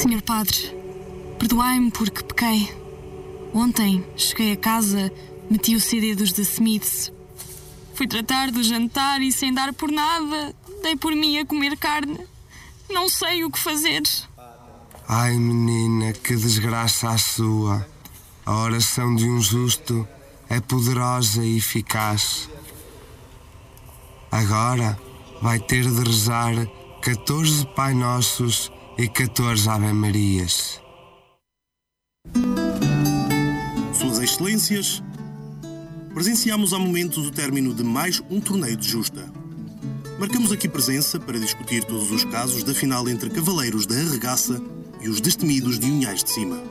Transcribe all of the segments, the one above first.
Senhor Padre, perdoai-me porque pequei. Ontem cheguei a casa, meti o CD dos The Smiths. Fui tratar do jantar e sem dar por nada, dei por mim a comer carne. Não sei o que fazer. Ai, menina, que desgraça a sua. A oração de um justo é poderosa e eficaz. Agora vai ter de rezar 14 Pai Nossos e 14 Ave Marias. Suas Excelências, presenciamos há momentos o término de mais um torneio de justa. Marcamos aqui presença para discutir todos os casos da final entre Cavaleiros da Arregaça e os destemidos de Unhais de Cima.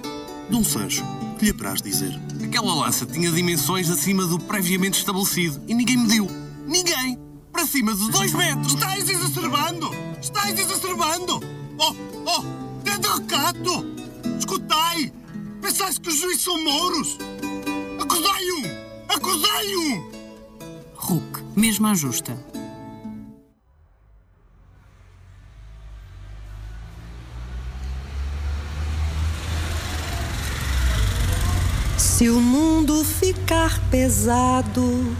Dom Sancho, que lhe apraz dizer? Aquela lança tinha dimensões acima do previamente estabelecido e ninguém mediu. Ninguém! Para cima de dois metros! Estás exacerbando! Estás exacerbando! Oh, oh! Recato! Escutai! Pensais que os juízes são mouros? Acusai-o! Acusai-o! Hulk, mesmo à justa. Se o mundo ficar pesado,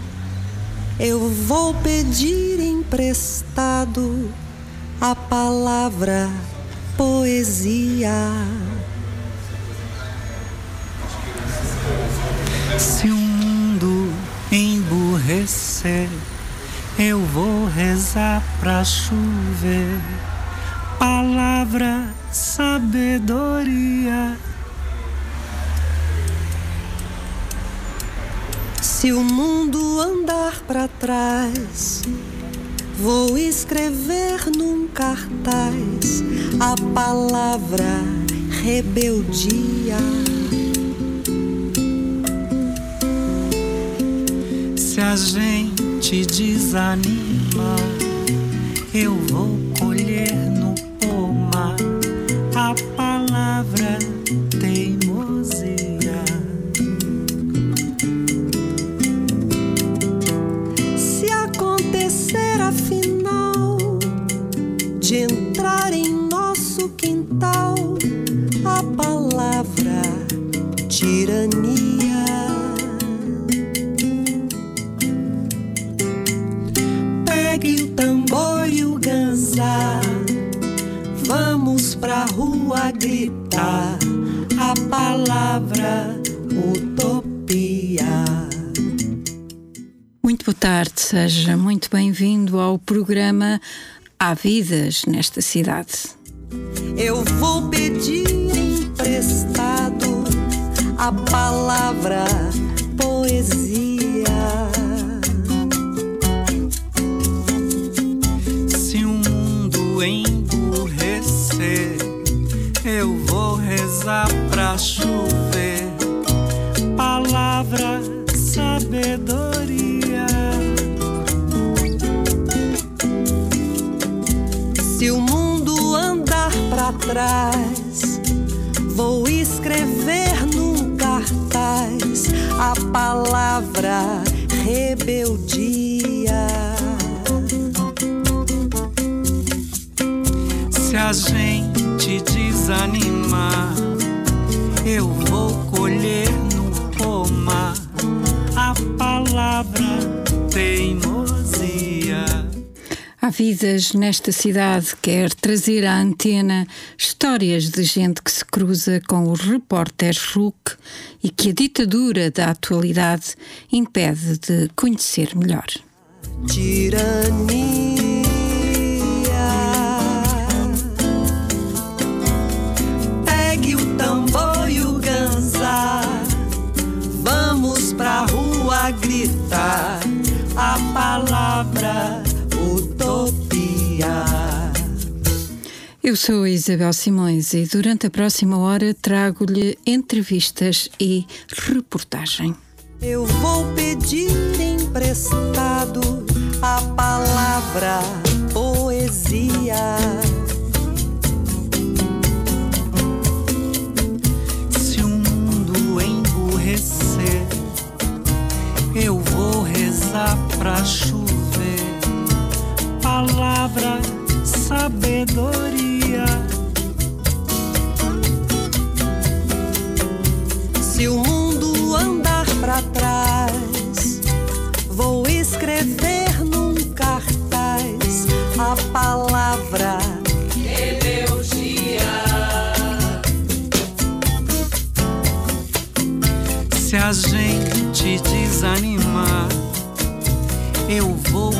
eu vou pedir emprestado a palavra poesia. Se o mundo emburrecer, eu vou rezar pra chover. Palavra, sabedoria. Se o mundo andar para trás, vou escrever num cartaz a palavra rebeldia. Se a gente desanima, eu vou colher no pomar palavra utopia. Muito boa tarde, seja muito bem-vindo ao programa Há Vidas nesta cidade. Eu vou pedir emprestado a palavra rezar pra chover. Palavra, sabedoria. Se o mundo andar pra trás, vou escrever num cartaz a palavra rebeldia. Se a gente desanimar, eu vou colher no pomar a palavra teimosia. Há Vidas nesta cidade quer trazer à antena histórias de gente que se cruza com os repórteres RUC e que a ditadura da atualidade impede de conhecer melhor. Tirania. Palavra utopia. Eu sou Isabel Simões e durante a próxima hora trago-lhe entrevistas e reportagem. Eu vou pedir emprestado a palavra poesia. Se o mundo emburrecer, eu vou rezar pra chover. Palavra, sabedoria. Se o mundo andar pra trás, vou escrever num cartaz a palavra. Se a gente desanimar, eu vou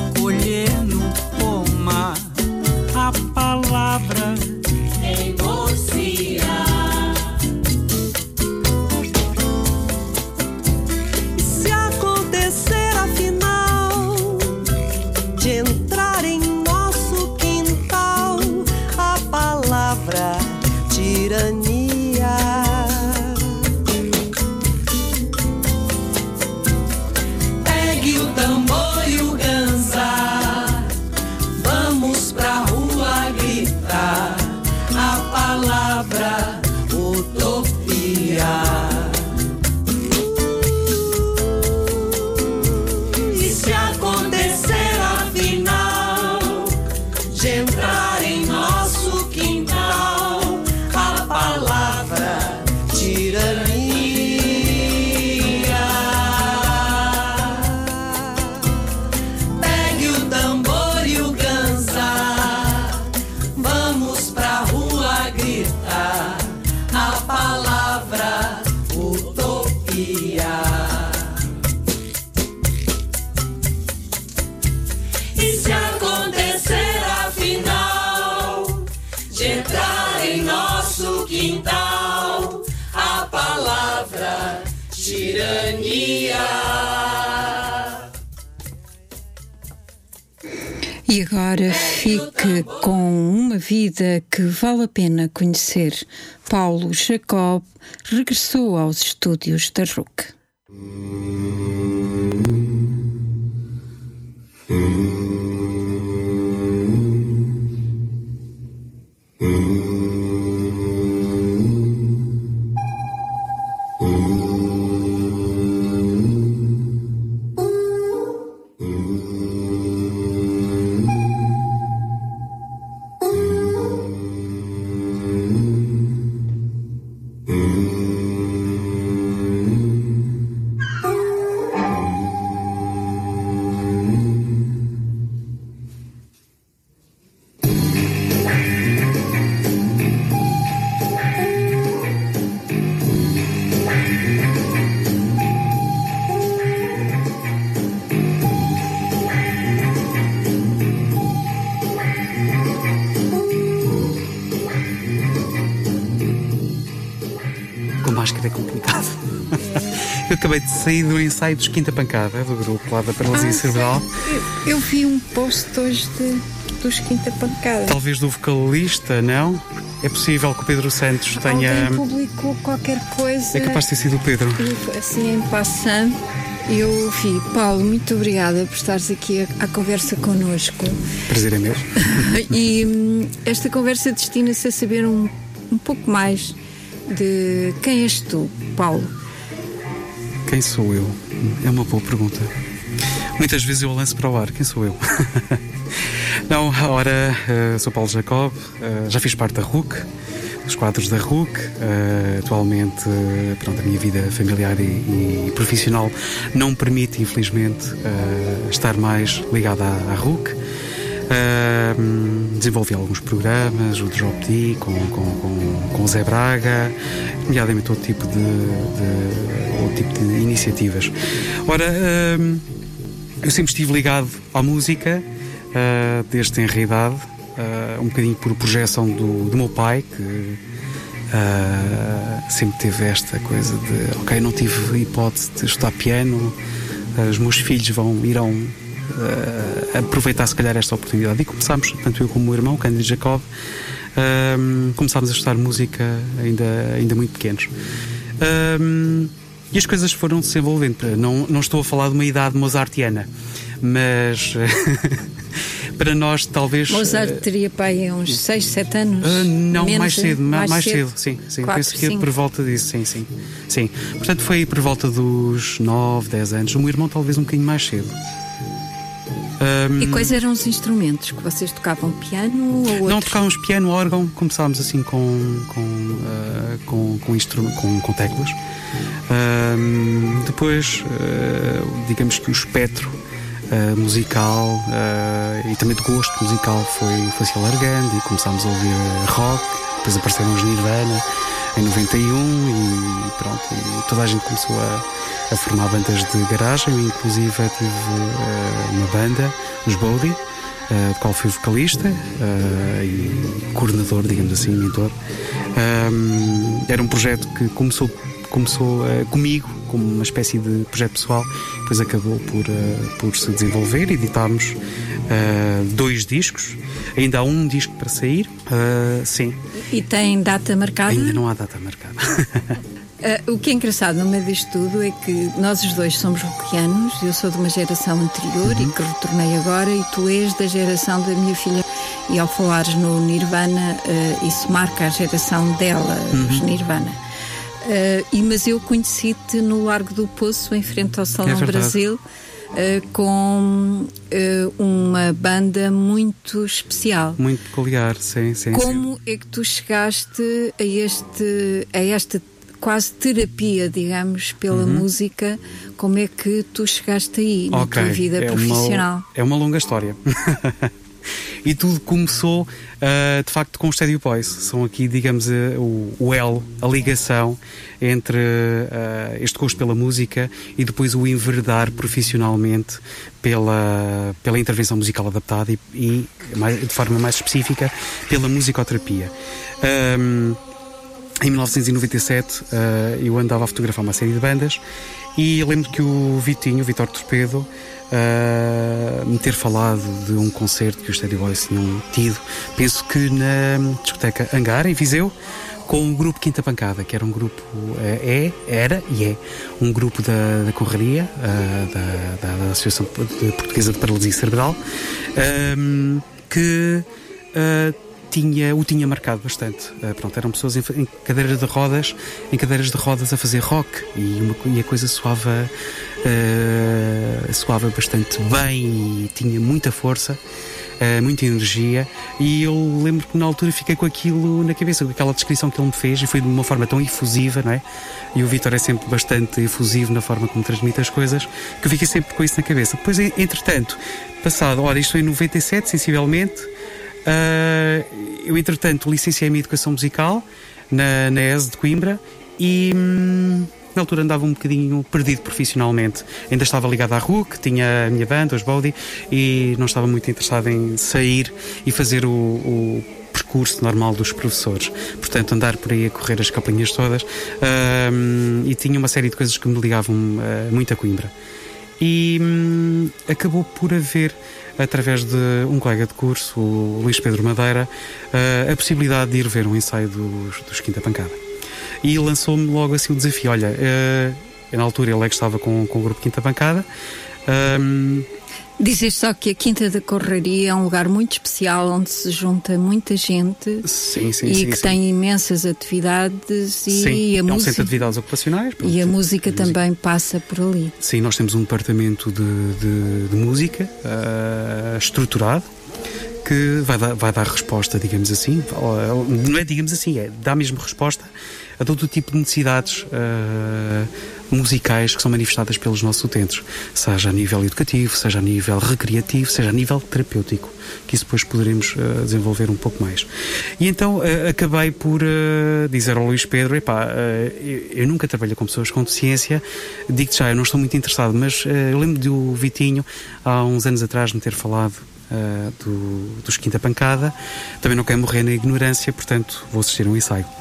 vida que vale a pena conhecer. Paulo Jacob regressou aos estúdios da RUC. Acabei de sair do ensaio dos Quinta Pancada, do grupo lá da Paralisia Ah, Cerebral. Eu, eu vi um post hoje de, dos Quinta Pancada. Talvez do vocalista, não? É possível que o Pedro Santos tenha. Alguém publicou qualquer coisa. É capaz de ter sido o Pedro. Assim em passando. Eu vi. Paulo, muito obrigada por estares aqui à, à conversa connosco. Prazer é meu. E hum, esta conversa destina-se a saber um, um pouco mais de quem és tu, Paulo. Quem sou eu? É uma boa pergunta. Muitas vezes eu lanço para o ar. Quem sou eu? Não, ora, eh, sou Paulo Jacob, eh, já fiz parte da RUC, dos quadros da RUC. eh, atualmente, pronto, a minha vida familiar e, e profissional não permite, infelizmente, estar mais ligado à, à RUC. Eh, desenvolvi alguns programas, o Drop D com, com, com, com o Zé Braga, nomeadamente outro tipo de, de, outro tipo de iniciativas. Ora, eh, eu sempre estive ligado à música, uh, desde tenra idade, uh, um bocadinho por projeção do, do meu pai, que uh, sempre teve esta coisa de, ok, não tive hipótese de estudar piano, os meus filhos vão, irão uh, aproveitar se calhar esta oportunidade. E começámos, tanto eu como o meu irmão, Cândido Jacob, um, começámos a estudar música ainda, ainda muito pequenos. Um, e as coisas foram se desenvolvendo. Não, não estou a falar de uma idade mozartiana, mas para nós talvez. Mozart teria pai uns 6, 7 anos? Uh, não, Menos, mais cedo, ma- mais mais, cedo. cedo, sim, sim. Quatro, Penso que é por volta disso, sim, sim. Sim. Portanto, foi por volta dos 9, 10 anos. O meu irmão, talvez um bocadinho mais cedo. E quais eram os instrumentos que vocês tocavam? Piano ou? Não, tocávamos piano, órgão, começámos assim com, com, uh, com, com, instru- com, com teclas. Ahm, depois, uh, digamos que o espectro uh, musical e também de gosto musical foi, foi se alargando e começámos a ouvir rock, depois apareceram os Nirvana em 91 e pronto, e toda a gente começou a, a formar bandas de garagem, inclusive tive uh, uma banda, os Bodhi, uh, de qual fui vocalista uh, e coordenador, digamos assim, mentor. Um, era um projeto que começou, começou uh, comigo, como uma espécie de projeto pessoal, depois acabou por, uh, por se desenvolver. Editámos uh, dois discos, ainda há um disco para sair, uh, sim, E tem data marcada? ainda não há data marcada. Ah, o que é engraçado no meio disto tudo é que nós os dois somos rockianos, eu sou de uma geração anterior e que retornei agora, e tu és da geração da minha filha. E ao falares no Nirvana, ah, isso marca a geração dela, os Nirvana. Ah, e, mas eu conheci-te no Largo do Poço, em frente ao Salão verdade. Brasil, ah, com ah, uma banda muito especial. Muito peculiar, sim, sim. sim. Como é que tu chegaste a este a esta quase terapia, digamos, pela música? Como é que tu chegaste aí na Ok, tua vida é profissional? Uma, é uma longa história. e tudo começou, ah, de facto, com os Stadio Boys. São aqui, digamos, ah, o, o elo, a ligação entre ah, este gosto pela música e depois o enverdar profissionalmente pela, pela intervenção musical adaptada e, e mais- de forma mais específica, pela musicoterapia. Ahm, em 1997 eh, eu andava a fotografar uma série de bandas e lembro que o Vitinho, o Vitor Torpedo, eh, me ter falado de um concerto que os Steady Boys tinham tido, penso que na discoteca Hangar, em Viseu, com o grupo Quinta Pancada, que era um grupo, eh, é, era e é, um grupo da, da Correria, eh, da, da- Associação Portuguesa de Paralisia Cerebral, que tinha, o tinha marcado bastante. Eh, pronto, eram pessoas em, em cadeiras de rodas, em cadeiras de rodas a fazer rock e, uma e a coisa soava, eh, soava bastante bem e tinha muita força. eh, muita energia e eu lembro que na altura fiquei com aquilo na cabeça, com aquela descrição que ele me fez e foi de uma forma tão efusiva, não é? E o Vitor é sempre bastante efusivo na forma como transmite as coisas, que eu fiquei sempre com isso na cabeça. Depois, en- entretanto, passado, ora, isto foi em 97, sensivelmente, ah, eu, entretanto, licenciei-me em Educação Musical na, na ESE de Coimbra e hum, na altura andava um bocadinho perdido profissionalmente. Ainda estava ligado à RUC, tinha a minha banda, os Body, e não estava muito interessado em sair e fazer o, o percurso normal dos professores. Portanto, andar por aí a correr as campanhas todas hum, e tinha uma série de coisas que me ligavam ah, muito a Coimbra e hum, acabou por haver, através de um colega de curso, o Luís Pedro Madeira, ah, a possibilidade de ir ver um ensaio dos, dos Quinta Pancada. E lançou-me logo assim o desafio: olha, ah, na altura ele é que estava com, com o grupo Quinta Pancada. Hum, Dizes só que a Quinta da Correria é um lugar muito especial onde se junta muita gente sim, sim, e sim. que tem imensas atividades e Sim, a é um música centro de atividades ocupacionais. pronto. e a música Música. também passa por ali. Sim, nós temos um departamento de, de- de música ah, estruturado que vai dar, vai dar resposta, digamos assim, não é digamos assim, é dá mesmo resposta a todo o tipo de necessidades ah, musicais que são manifestadas pelos nossos utentes, seja a nível educativo, seja a nível recreativo, seja a nível terapêutico, que isso depois poderemos ah, desenvolver um pouco mais. E então ah, acabei por ah, dizer ao Luís Pedro, epá, eu, eu nunca trabalho com pessoas com deficiência, digo-te já, eu não estou muito interessado, mas eu lembro do Vitinho, há uns anos atrás, me ter falado do, dos Quinta Pancada, também não quero morrer na ignorância, portanto vou assistir um ensaio.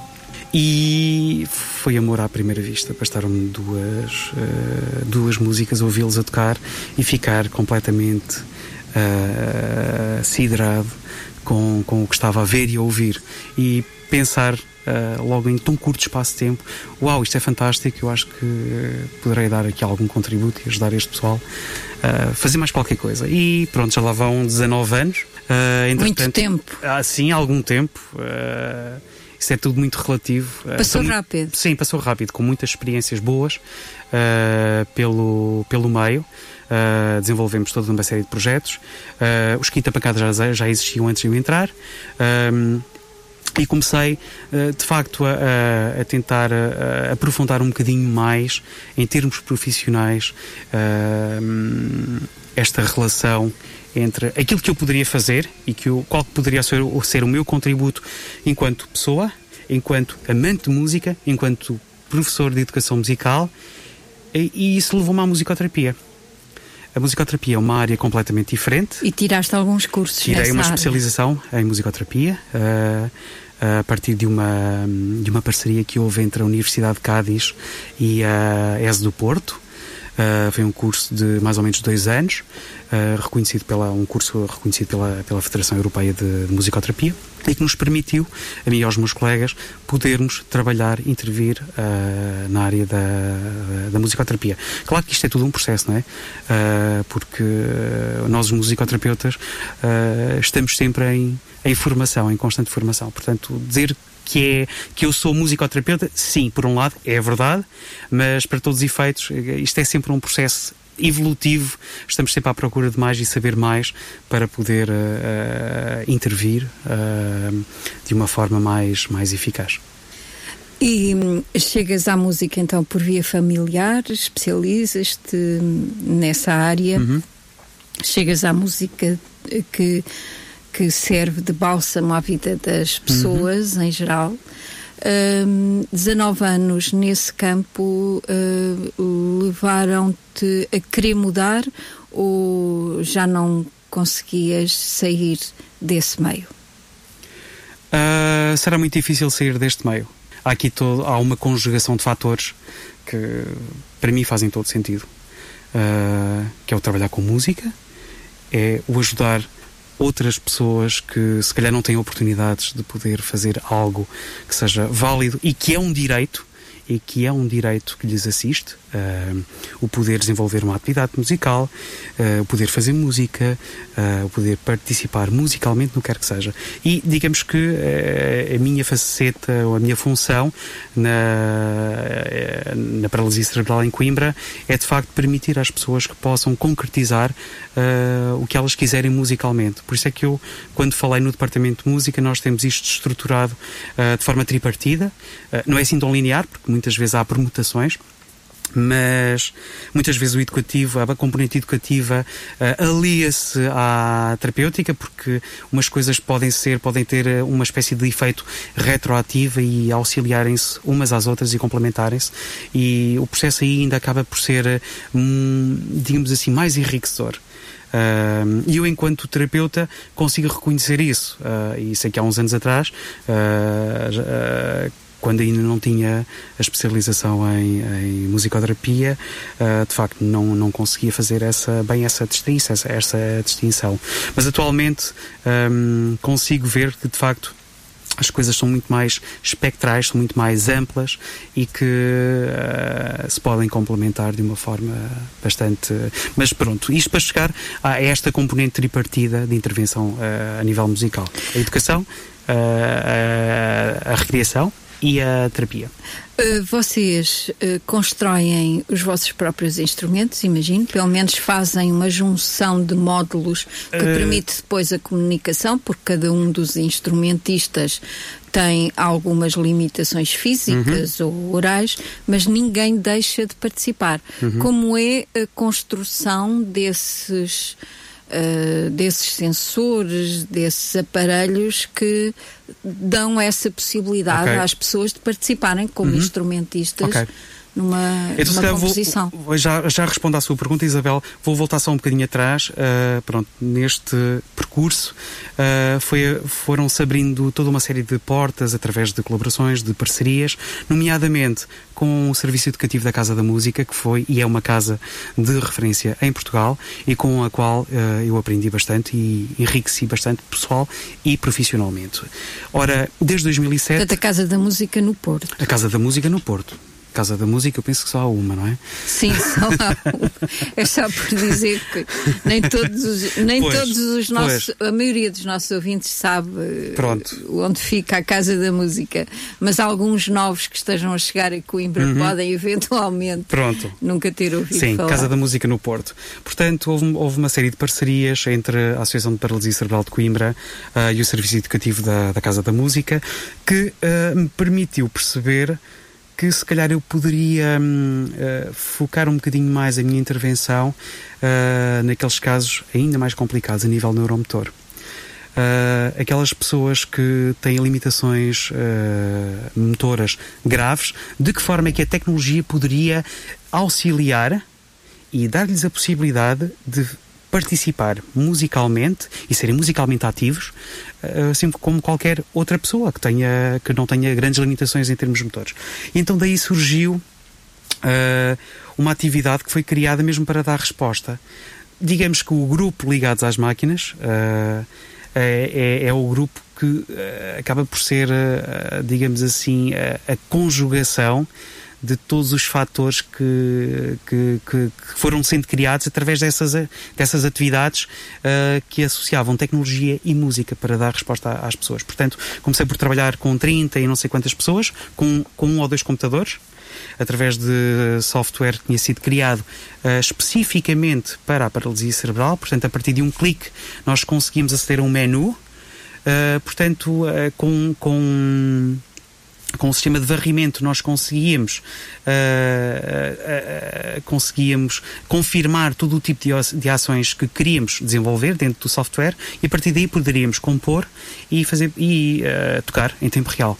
E foi amor à primeira vista. Bastaram-me duas, eh, duas músicas, ouvi-los a tocar e ficar completamente eh, siderado com, com o que estava a ver e a ouvir. E pensar eh, logo em tão curto espaço de tempo: Uau, isto é fantástico, eu acho que poderei dar aqui algum contributo e ajudar este pessoal a fazer mais qualquer coisa. E pronto, já lá vão 19 anos. Muito tempo. há sim algum tempo. Eh, isso é tudo muito relativo. Uh, Passou são- rápido. Sim, passou rápido, com muitas experiências boas uh, pelo, pelo meio. Uh, desenvolvemos toda uma série de projetos. Uh, os Quinta Pancada já, já existiam antes de eu entrar. Um, e comecei de facto a, a- a tentar uh, aprofundar um bocadinho mais em termos profissionais esta relação entre aquilo que eu poderia fazer e que eu, qual poderia ser, o- ser o meu contributo enquanto pessoa, enquanto amante de música, enquanto professor de educação musical e, e isso levou-me à musicoterapia. A musicoterapia é uma área completamente diferente. E tiraste alguns cursos Tirei uma área. especialização em musicoterapia ah, a partir de uma, de uma parceria que houve entre a Universidade de Cádiz e a ES do Porto. Ah, foi um curso de mais ou menos dois anos, ah, reconhecido pela, um curso reconhecido pela, pela Federação Europeia de, de Musicoterapia e que nos permitiu, a mim e aos meus colegas, podermos trabalhar, intervir ah, na área da, da musicoterapia. Claro que isto é tudo um processo, não é? Ah, porque nós, os musicoterapeutas, ah, estamos sempre em, em formação, em constante formação. Portanto, dizer que é que eu sou musicoterapeuta, sim, por um lado, é verdade, mas para todos os efeitos, eh, isto é sempre um processo evolutivo, estamos sempre à procura de mais e saber mais para poder eh, eh, intervir eh, de uma forma mais, mais eficaz. E hum, chegas à música então por via familiar, especializas-te nessa área, Uhum. chegas à música que, que serve de bálsamo à vida das pessoas em geral. Hum, 19 anos nesse campo eh, levaram-te a querer mudar ou já não conseguias sair desse meio? Ah, será muito difícil sair deste meio. Há aqui todo, há uma conjugação de fatores que para mim fazem todo sentido. Ah, que é o trabalhar com música, é o ajudar outras pessoas que se calhar não têm oportunidades de poder fazer algo que seja válido e que é um direito e que é um direito que lhes assiste ah, o poder desenvolver uma atividade musical, ah, o poder fazer música, ah, o poder participar musicalmente no que quer que seja. E digamos que a minha faceta ou a minha função na, na paralisia cerebral em Coimbra é de facto permitir às pessoas que possam concretizar o que elas quiserem musicalmente. Por isso é que eu, quando falei no departamento de música, nós temos isto estruturado de forma tripartida. Não é assim tão linear, porque muitas vezes há permutações mas muitas vezes o educativo, a componente educativa eh, alia-se à terapêutica porque umas coisas podem ser, podem ter eh, uma espécie de efeito retroativo e auxiliarem-se umas às outras e complementarem-se e o processo aí ainda acaba por ser, eh, hum, digamos assim, mais enriquecedor. Uh, E eu, enquanto terapeuta, consigo reconhecer isso. Uh, e sei que há uns anos atrás, uh, uh, quando ainda não tinha a especialização em, em musicoterapia, uh, de facto não, não conseguia fazer essa, bem essa distinção, essa, essa distinção. Mas atualmente um, consigo ver que, de facto, as coisas são muito mais espectrais, são muito mais amplas e que eh, se podem complementar de uma forma bastante. Mas pronto, isto para chegar a esta componente tripartida de intervenção eh, a nível musical: a educação, eh, a, a recreação e a terapia. Uh, vocês uh, constroem os vossos próprios instrumentos, imagino, pelo menos fazem uma junção de módulos que Uh, permite depois a comunicação, porque cada um dos instrumentistas tem algumas limitações físicas ou orais, mas ninguém deixa de participar. Como é a construção desses uh, desses sensores, desses aparelhos que dão essa possibilidade Ok. às pessoas de participarem como instrumentistas Ok. Numa, Então, numa composição. vou- já, já respondo à sua pergunta, Isabel. Vou voltar só um bocadinho atrás. Uh, pronto, neste percurso uh, foi- foram-se abrindo toda uma série de portas através de colaborações, de parcerias, nomeadamente com o Serviço Educativo da Casa da Música, que foi e é uma casa de referência em Portugal e com a qual uh, eu aprendi bastante e enriqueci bastante pessoal e profissionalmente. Ora, desde 2007. Portanto, a Casa da Música no Porto. A Casa da Música no Porto. Casa da Música, eu penso que só há uma, não é? Sim, só há uma. É só por dizer que nem todos os, nem Pois, todos os nossos, pois. a maioria dos nossos ouvintes sabe eh, Pronto. onde fica a Casa da Música, mas alguns novos que estejam a chegar a Coimbra podem eventualmente Uhum. Pronto. nunca ter ouvido Sim, falar. Casa da Música no Porto. Portanto, houve, houve uma série de parcerias entre a Associação de Paralisia Cerebral de Coimbra ah, e o Serviço Educativo da, da Casa da Música, que ah, me permitiu perceber que se calhar eu poderia hum, ah, focar um bocadinho mais a minha intervenção ah, naqueles casos ainda mais complicados a nível neuromotor. Ah, aquelas pessoas que têm limitações motoras graves, de que forma é que a tecnologia poderia auxiliar e dar-lhes a possibilidade de participar musicalmente e serem musicalmente ativos, assim como qualquer outra pessoa que, tenha, que não tenha grandes limitações em termos motores. E então daí surgiu ah, uma atividade que foi criada mesmo para dar resposta. Digamos que o grupo Ligados às Máquinas ah, é, é- é o grupo que acaba por ser, digamos assim, a, a conjugação de todos os fatores que, que, que- foram sendo criados através dessas, dessas atividades ah, que associavam tecnologia e música para dar resposta às pessoas. Portanto, comecei por trabalhar com 30 e não sei quantas pessoas, com, com um ou dois computadores, através de software que tinha sido criado ah, especificamente para a paralisia cerebral. Portanto, a partir de um clique, nós conseguimos aceder a um menu. Ah, portanto, ah, com, com com o sistema de varrimento nós conseguíamos ah, ah, ah, conseguíamos confirmar todo o tipo de, de ações que queríamos desenvolver dentro do software e a partir daí poderíamos compor e fazer e tocar em tempo real.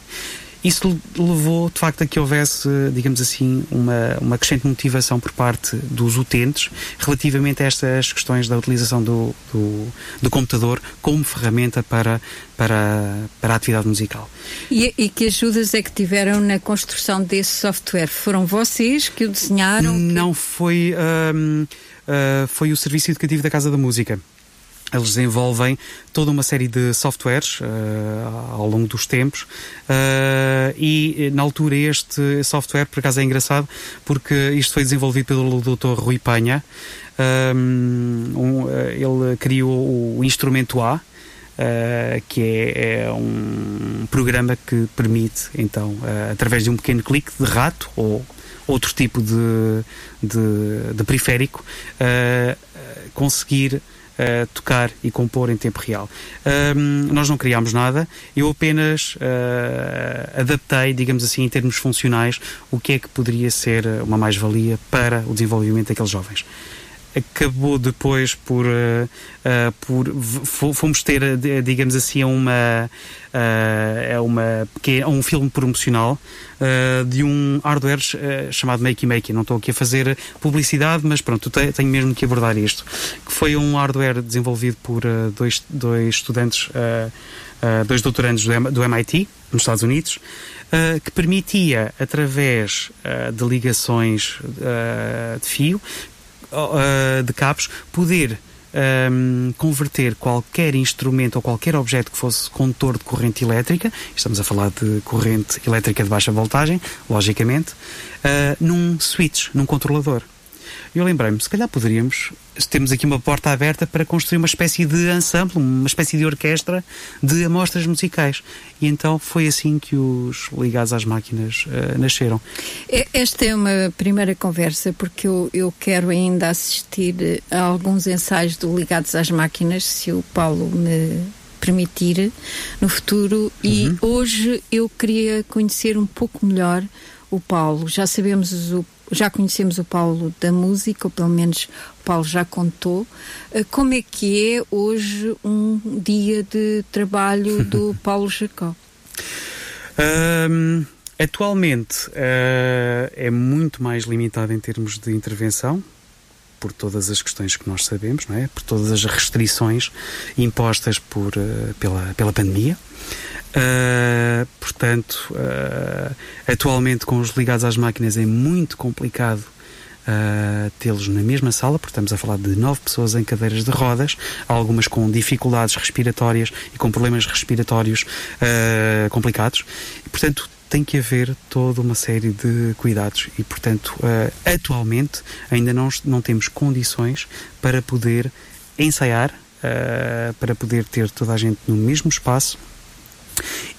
Isso le- levou, de facto, a que houvesse, digamos assim, uma, uma crescente motivação por parte dos utentes relativamente a estas questões da utilização do, do, do computador como ferramenta para, para, para a atividade musical. E, e que ajudas é que tiveram na construção desse software? Foram vocês que o desenharam? Não foi, hum, ah, foi o Serviço Educativo da Casa da Música. Eles desenvolvem toda uma série de softwares ah, ao longo dos tempos ah, e eh, na altura este software, por acaso é engraçado, porque isto foi desenvolvido pelo Dr. Rui Panha. Hum, um, ele criou o instrumento A, Uh, que é, é um programa que permite, então, uh, através de um pequeno clique de rato ou outro tipo de, de, de periférico, uh, uh, conseguir uh, tocar e compor em tempo real. Um, nós não criámos nada, eu apenas uh, adaptei, digamos assim, em termos funcionais, o que é que poderia ser uma mais-valia para o desenvolvimento daqueles jovens acabou depois por, uh, uh, por fomos ter, di- digamos assim, a uma, uh, a uma que é um filme promocional de um hardware chamado Makey Makey. Não estou aqui a fazer publicidade, mas pronto, te- tenho mesmo que abordar isto. Que foi um hardware desenvolvido por dois, dois estudantes, dois doutorandos do, do MIT, nos Estados Unidos, uh, que permitia, através uh, de ligações uh, de fio, uh, de cabos, poder um, converter qualquer instrumento ou qualquer objeto que fosse condutor de corrente elétrica, estamos a falar de corrente elétrica de baixa voltagem, logicamente, uh, num switch, num controlador. Eu lembrei-me, se calhar poderíamos, temos aqui uma porta aberta para construir uma espécie de ensemble, uma espécie de orquestra de amostras musicais. E então foi assim que os ligados às máquinas uh, nasceram. Esta é uma primeira conversa porque eu, eu quero ainda assistir a alguns ensaios do Ligados às Máquinas, se o Paulo me permitir, no futuro. E hoje eu queria conhecer um pouco melhor o Paulo. Já sabemos o já conhecemos o Paulo da música, ou pelo menos o Paulo já contou. Eh, Como é que é hoje um dia de trabalho do Paulo Jacó? Ahm, atualmente ah, é muito mais limitado em termos de intervenção, por todas as questões que nós sabemos, não é? por todas as restrições impostas por, ah, pela, pela pandemia. Ah, portanto, ah, atualmente com os ligados às máquinas é muito complicado ah, tê-los na mesma sala, porque estamos a falar de nove pessoas em cadeiras de rodas, algumas com dificuldades respiratórias e com problemas respiratórios complicados. E, portanto, tem que haver toda uma série de cuidados e, portanto, uh, atualmente ainda não, não temos condições para poder ensaiar, uh, para poder ter toda a gente no mesmo espaço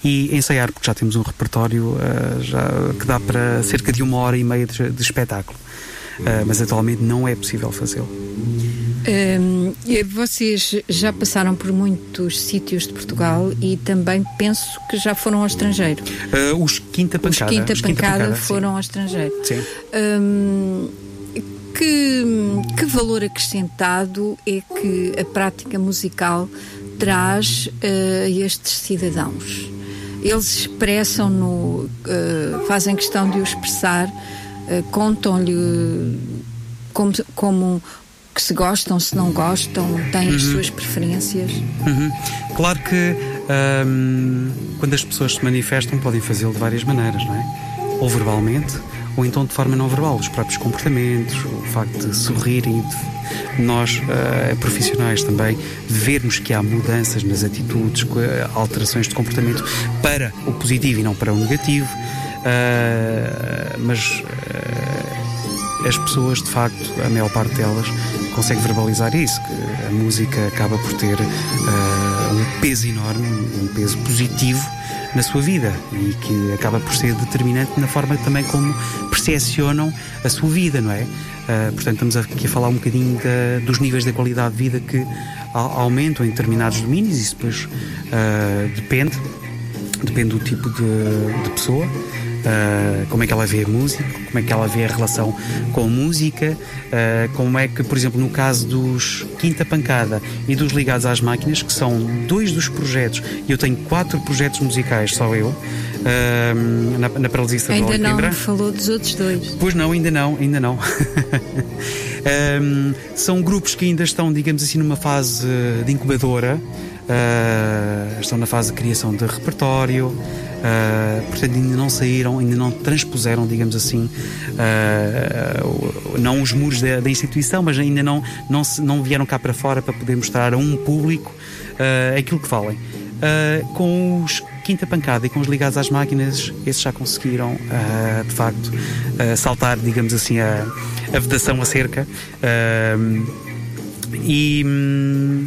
e ensaiar, porque já temos um repertório uh, já, que dá para cerca de uma hora e meia de, de espetáculo. Uh, mas atualmente não é possível fazê-lo. Um, vocês já passaram por muitos sítios de Portugal e também penso que já foram ao estrangeiro. Uh, os Quinta Pancada. Os Quinta, os Pancada, Quinta Pancada foram sim. ao estrangeiro. Sim. Um, que, que valor acrescentado é que a prática musical traz uh, a estes cidadãos? Eles expressam no, uh, fazem questão de o expressar, uh, contam-lhe como, como que se gostam, se não gostam, têm as Uhum. suas preferências. Uhum. Claro que hum, quando as pessoas se manifestam podem fazê-lo de várias maneiras, não é? Ou verbalmente, ou então de forma não verbal, os próprios comportamentos, o facto de sorrirem, de nós, eh, profissionais também, vermos que há mudanças nas atitudes, alterações de comportamento para o positivo e não para o negativo. Ah, mas ah, as pessoas, de facto, a maior parte delas, consegue verbalizar isso, que a música acaba por ter um peso enorme, um peso positivo na sua vida e que acaba por ser determinante na forma também como percepcionam a sua vida, não é? Ah, portanto, estamos aqui a falar um bocadinho dos níveis da qualidade de vida que aumentam em determinados domínios, isso depois ah, depende, depende do tipo de, de pessoa. Ah, como é que ela vê a música, como é que ela vê a relação com a música, ah, como é que, por exemplo, no caso dos Quinta Pancada e dos Ligados às Máquinas, que são dois dos projetos, e eu tenho quatro projetos musicais, só eu, ah, na, na Paralisia Ainda não Coimbra. falou dos outros dois. Pois não, ainda não, ainda não. Ahm, são grupos que ainda estão, digamos assim, numa fase de incubadora, estão na fase de criação de repertório, ah, portanto ainda não saíram, ainda não transpuseram, digamos assim, o- não os muros da, da instituição, mas ainda não, não, se- não vieram cá para fora para poder mostrar a um público ah, aquilo que valem. Com os Quinta Pancada e com os ligados às máquinas, esses já conseguiram, de facto, saltar, digamos assim, a, a vedação, a cerca. e, hum,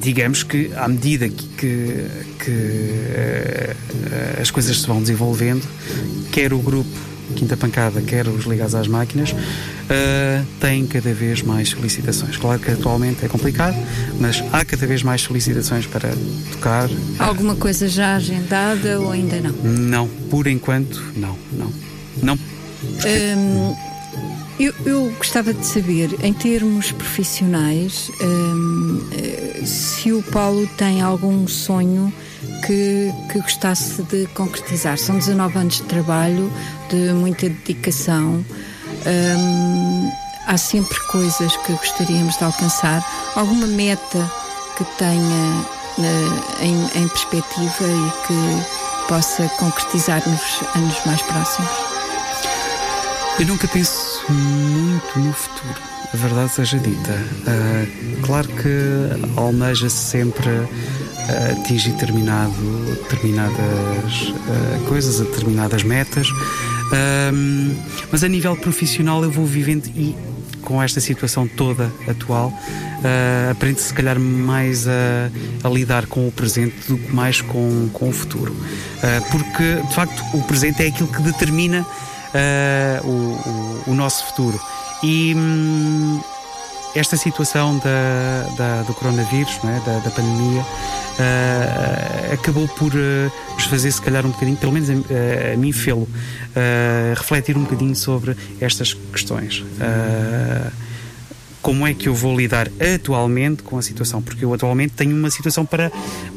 digamos que, à medida que, que- que, ah, as coisas se vão desenvolvendo, quer o grupo Quinta Pancada, quer os ligados às máquinas, ah, têm cada vez mais solicitações. Claro que atualmente é complicado, mas há cada vez mais solicitações para tocar. Alguma coisa já agendada ou ainda não? Não, por enquanto, não, não. Não. Hum, eu, eu gostava de saber, em termos profissionais, hum, eh, se o Paulo tem algum sonho que, que gostasse de concretizar. São 19 anos de trabalho, de muita dedicação. Hum, há sempre coisas que gostaríamos de alcançar. Alguma meta que tenha eh, em, em perspectiva e que possa concretizar nos anos mais próximos? Eu nunca penso muito no futuro, a verdade seja dita. Ah, claro que almeja-se sempre ah, atingir determinado, determinadas ah, coisas, determinadas metas, mas a nível profissional eu vou vivendo e com esta situação toda atual, ah, aprende-se se calhar mais a, a lidar com o presente do que mais com, com o futuro. Ah, porque, de facto, o presente é aquilo que determina ah, o, o- o nosso futuro. E hum, esta situação da, da- do coronavírus, é? da, da pandemia, ah, acabou por ah, nos fazer, se calhar, um bocadinho, pelo menos a, a mim, fê-lo, refletir um bocadinho sobre estas questões. Como é que eu vou lidar atualmente com a situação? Porque eu atualmente tenho uma situação para,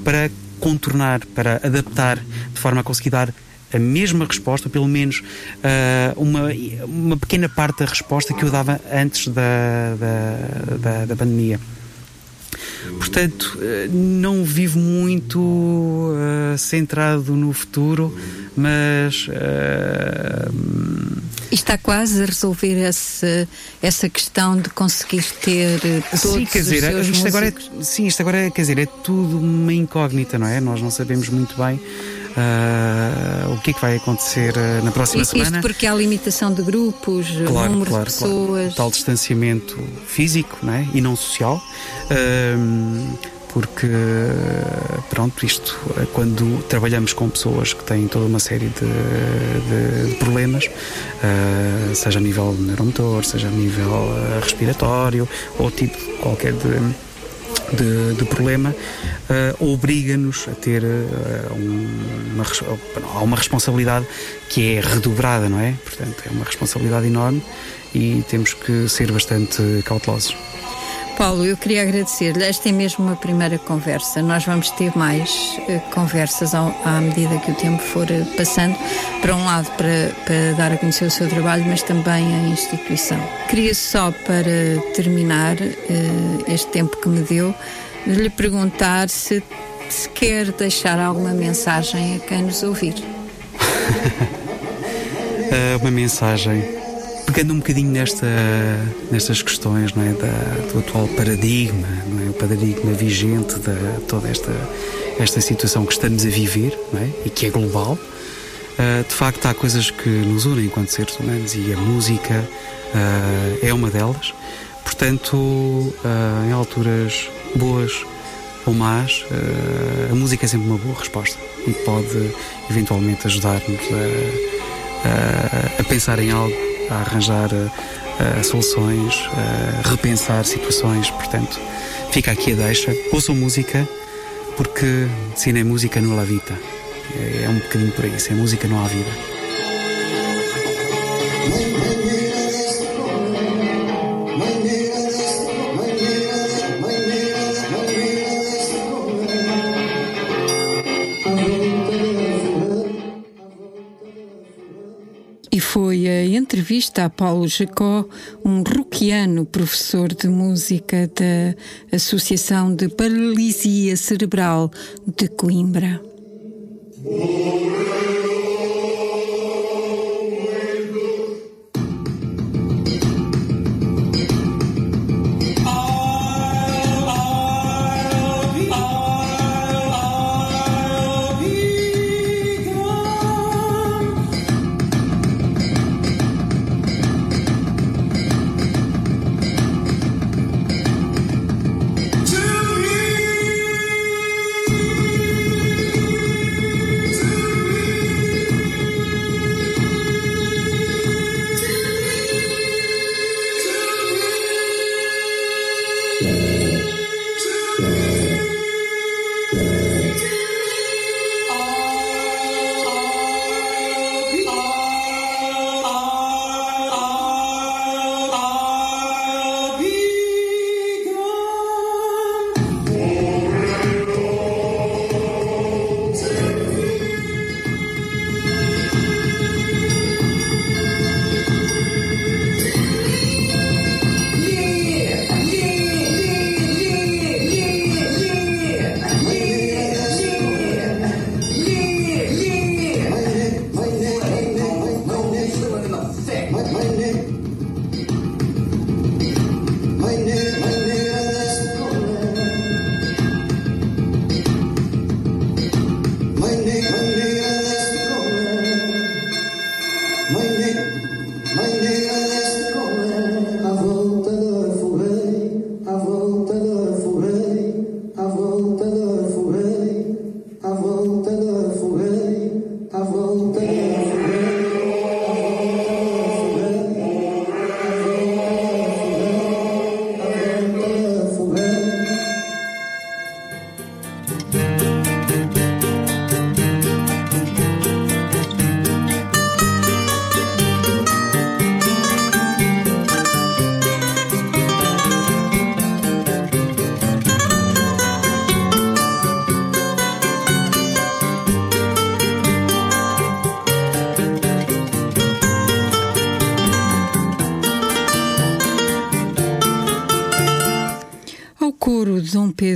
para contornar, para adaptar, de forma a conseguir dar a mesma resposta, ou pelo menos ah, uma, uma pequena parte da resposta que eu dava antes da, da, da, da pandemia. Portanto, eh, não vivo muito eh, centrado no futuro, mas E está quase a resolver esse, essa questão de conseguir ter todos Sim, quer dizer, os seus isto agora, é, músicos? sim, isto agora é, quer dizer, é tudo uma incógnita, não é? Nós não sabemos muito bem ah, o que é que vai acontecer ah, na próxima Isto semana. porque há limitação de grupos, Claro, número claro, de claro. pessoas. Tal distanciamento físico não é? e não social. Ahm, porque, pronto, isto, eh, quando trabalhamos com pessoas que têm toda uma série de, de- de problemas, ah, seja a nível neuromotor, seja a nível ah, respiratório, ou tipo qualquer de, de, de problema, ah, obriga-nos a ter um- uma, há uma responsabilidade que é redobrada, não é? Portanto, é uma responsabilidade enorme e temos que ser bastante cautelosos. Paulo, eu queria agradecer-lhe. Esta é mesmo uma primeira conversa. Nós vamos ter mais eh, conversas ao- à medida que o tempo for eh, passando, para um lado, para, para dar a conhecer o seu trabalho, mas também a instituição. Queria só, para terminar eh, este tempo que me deu, lhe perguntar se, se quer deixar alguma mensagem a quem nos ouvir. Uma mensagem pegando um bocadinho nesta, nestas questões não é, da, do atual paradigma, não é, o paradigma vigente de toda esta, esta situação que estamos a viver não é, e que é global. Ah, de facto, há coisas que nos unem enquanto seres humanos e a música ah, é uma delas. Portanto, ah, em alturas boas ou más, a música é sempre uma boa resposta e pode eventualmente ajudar-nos a, a- a pensar em algo, a arranjar ah, soluções, a repensar situações. Portanto, fica aqui a deixa. Ouçam música, porque se não é música, não há vida. É um bocadinho por aí. Sem música, não há vida. Foi a entrevista a Paulo Jacó, um roquiano professor de música da Associação de Paralisia Cerebral de Coimbra.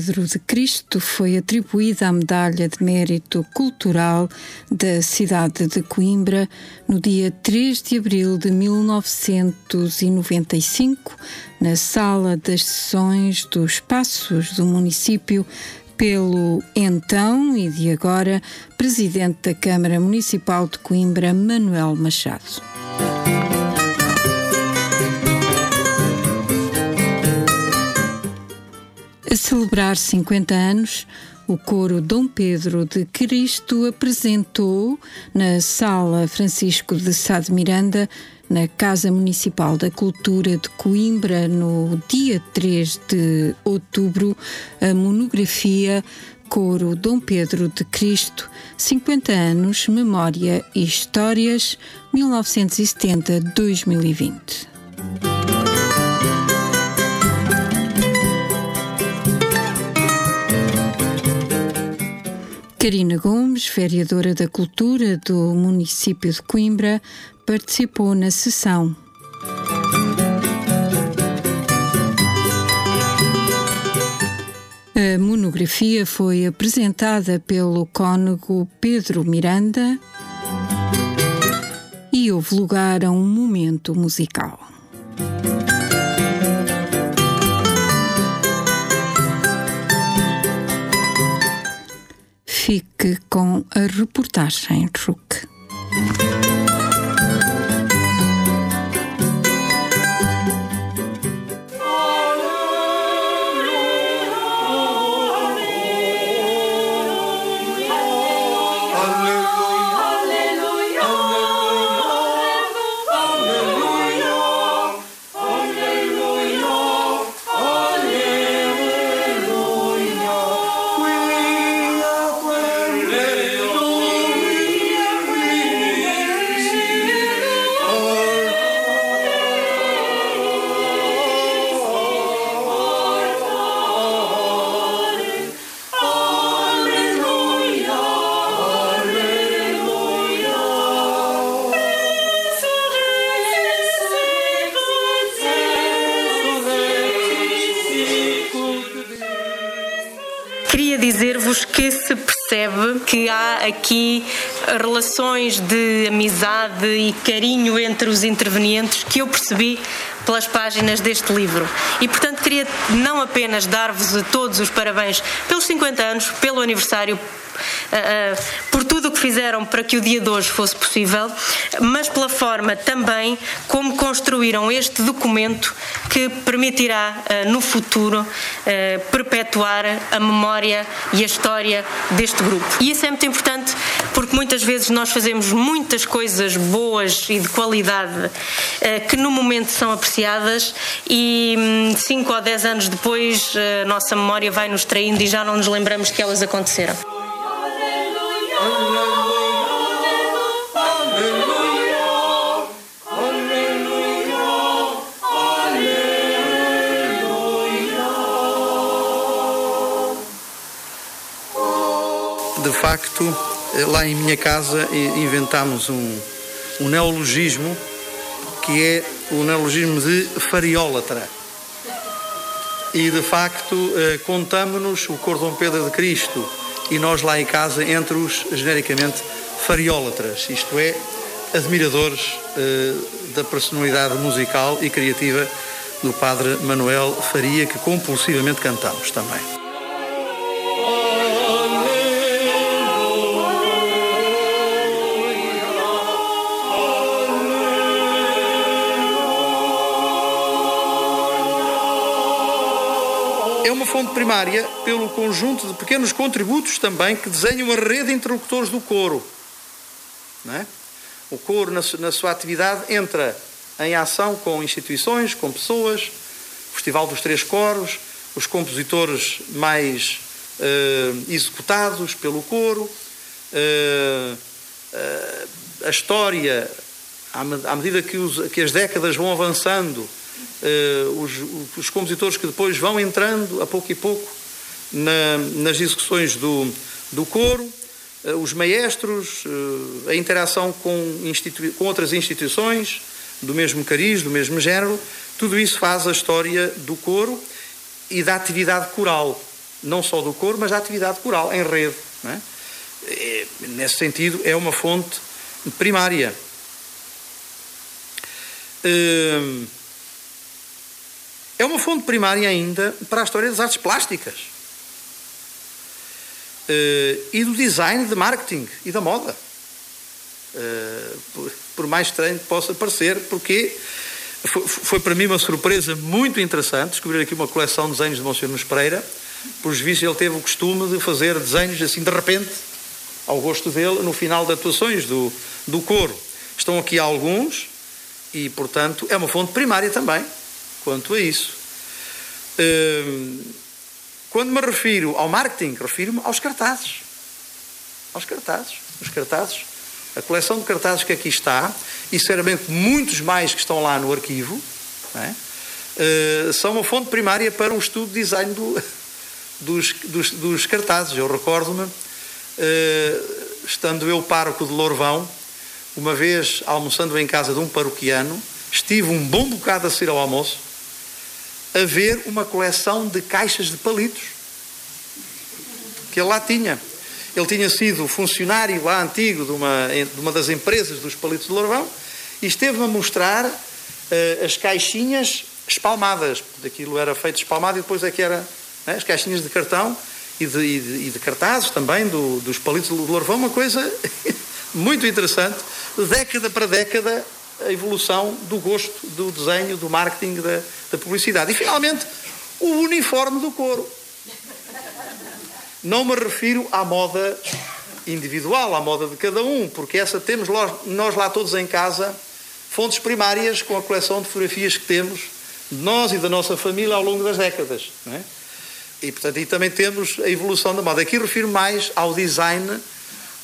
Pedro de Cristo foi atribuída a Medalha de Mérito Cultural da cidade de Coimbra no dia 3 de abril de 1995, na Sala das Sessões dos Passos do município, pelo então e de agora Presidente da Câmara Municipal de Coimbra, Manuel Machado. Celebrar 50 anos, o coro Dom Pedro de Cristo apresentou na Sala Francisco de Sá de Miranda, na Casa Municipal da Cultura de Coimbra, no dia 3 de outubro, a monografia Coro Dom Pedro de Cristo, 50 anos, Memória e Histórias, 1970-2020. Karina Gomes, vereadora da Cultura do município de Coimbra, participou na sessão. A monografia foi apresentada pelo cônego Pedro Miranda e houve lugar a um momento musical. Com a reportagem RUC. Há aqui relações de amizade e carinho entre os intervenientes que eu percebi pelas páginas deste livro. E, portanto, queria não apenas dar-vos a todos os parabéns pelos 50 anos, pelo aniversário, por tudo o que fizeram para que o dia de hoje fosse possível, mas pela forma também como construíram este documento que permitirá uh, no futuro perpetuar a memória e a história deste grupo. E isso é muito importante porque muitas vezes nós fazemos muitas coisas boas e de qualidade que no momento são apreciadas e 5 hum, ou 10 anos depois a nossa memória vai nos traindo e já não nos lembramos que elas aconteceram. Facto, lá em minha casa inventámos um, um neologismo que é o neologismo de fariólatra. E de facto contamos-nos o Cordão Pedro de Cristo e nós lá em casa entre os genericamente fariólatras, isto é, admiradores da personalidade musical e criativa do Padre Manuel Faria, que compulsivamente cantamos também. Uma fonte primária pelo conjunto de pequenos contributos também que desenham a rede de interlocutores do coro. É? O coro, na, sua atividade, entra em ação com instituições, com pessoas, Festival dos Três Coros, os compositores mais uh, executados pelo coro, uh, uh, a história, à, à medida que, os, que as décadas vão avançando, Uh, os, os, compositores que depois vão entrando a pouco e pouco na, nas execuções do, do coro, uh, os maestros, uh, a interação com, com, outras instituições do mesmo cariz, do mesmo género, tudo isso faz a história do coro e da atividade coral. não só do coro, mas da atividade coral, em rede. É? Nesse sentido, é uma fonte primária. É uma fonte primária ainda para a história das artes plásticas Eh, e do design, de marketing e da moda. Eh, por, mais estranho que possa parecer, porque foi, para mim uma surpresa muito interessante descobrir aqui uma coleção de desenhos de Monsenhor Nunes Pereira. Por vistos, ele teve o costume de fazer desenhos assim de repente, ao gosto dele, no final de atuações do, do coro. Estão aqui alguns e, portanto, é uma fonte primária também quanto a isso. Hum, quando me refiro ao marketing, refiro-me aos cartazes. Aos cartazes. Os cartazes. A coleção de cartazes que aqui está, e sinceramente muitos mais que estão lá no arquivo, é? Eh, são uma fonte primária para um estudo de design do- dos, dos- dos cartazes. Eu recordo-me, eh, estando eu pároco de Lourvão, uma vez almoçando em casa de um paroquiano, estive um bom bocado a sair ao almoço a ver uma coleção de caixas de palitos que ele lá tinha. Ele tinha sido funcionário lá antigo de uma, de uma das empresas dos palitos de Lourvão e esteve-me a mostrar eh, as caixinhas espalmadas. Daquilo era feito espalmado e depois é que era né, as caixinhas de cartão e de, e de- e de cartazes também do- dos palitos de Lourvão, uma coisa muito interessante, década para década, a evolução do gosto do desenho, do marketing, da, da publicidade. E finalmente, o uniforme do couro. Não me refiro à moda individual, à moda de cada um, porque essa temos nós, lá todos em casa, fontes primárias com a coleção de fotografias que temos de nós e da nossa família ao longo das décadas. É? E, portanto, aí também temos a evolução da moda. Aqui refiro mais ao design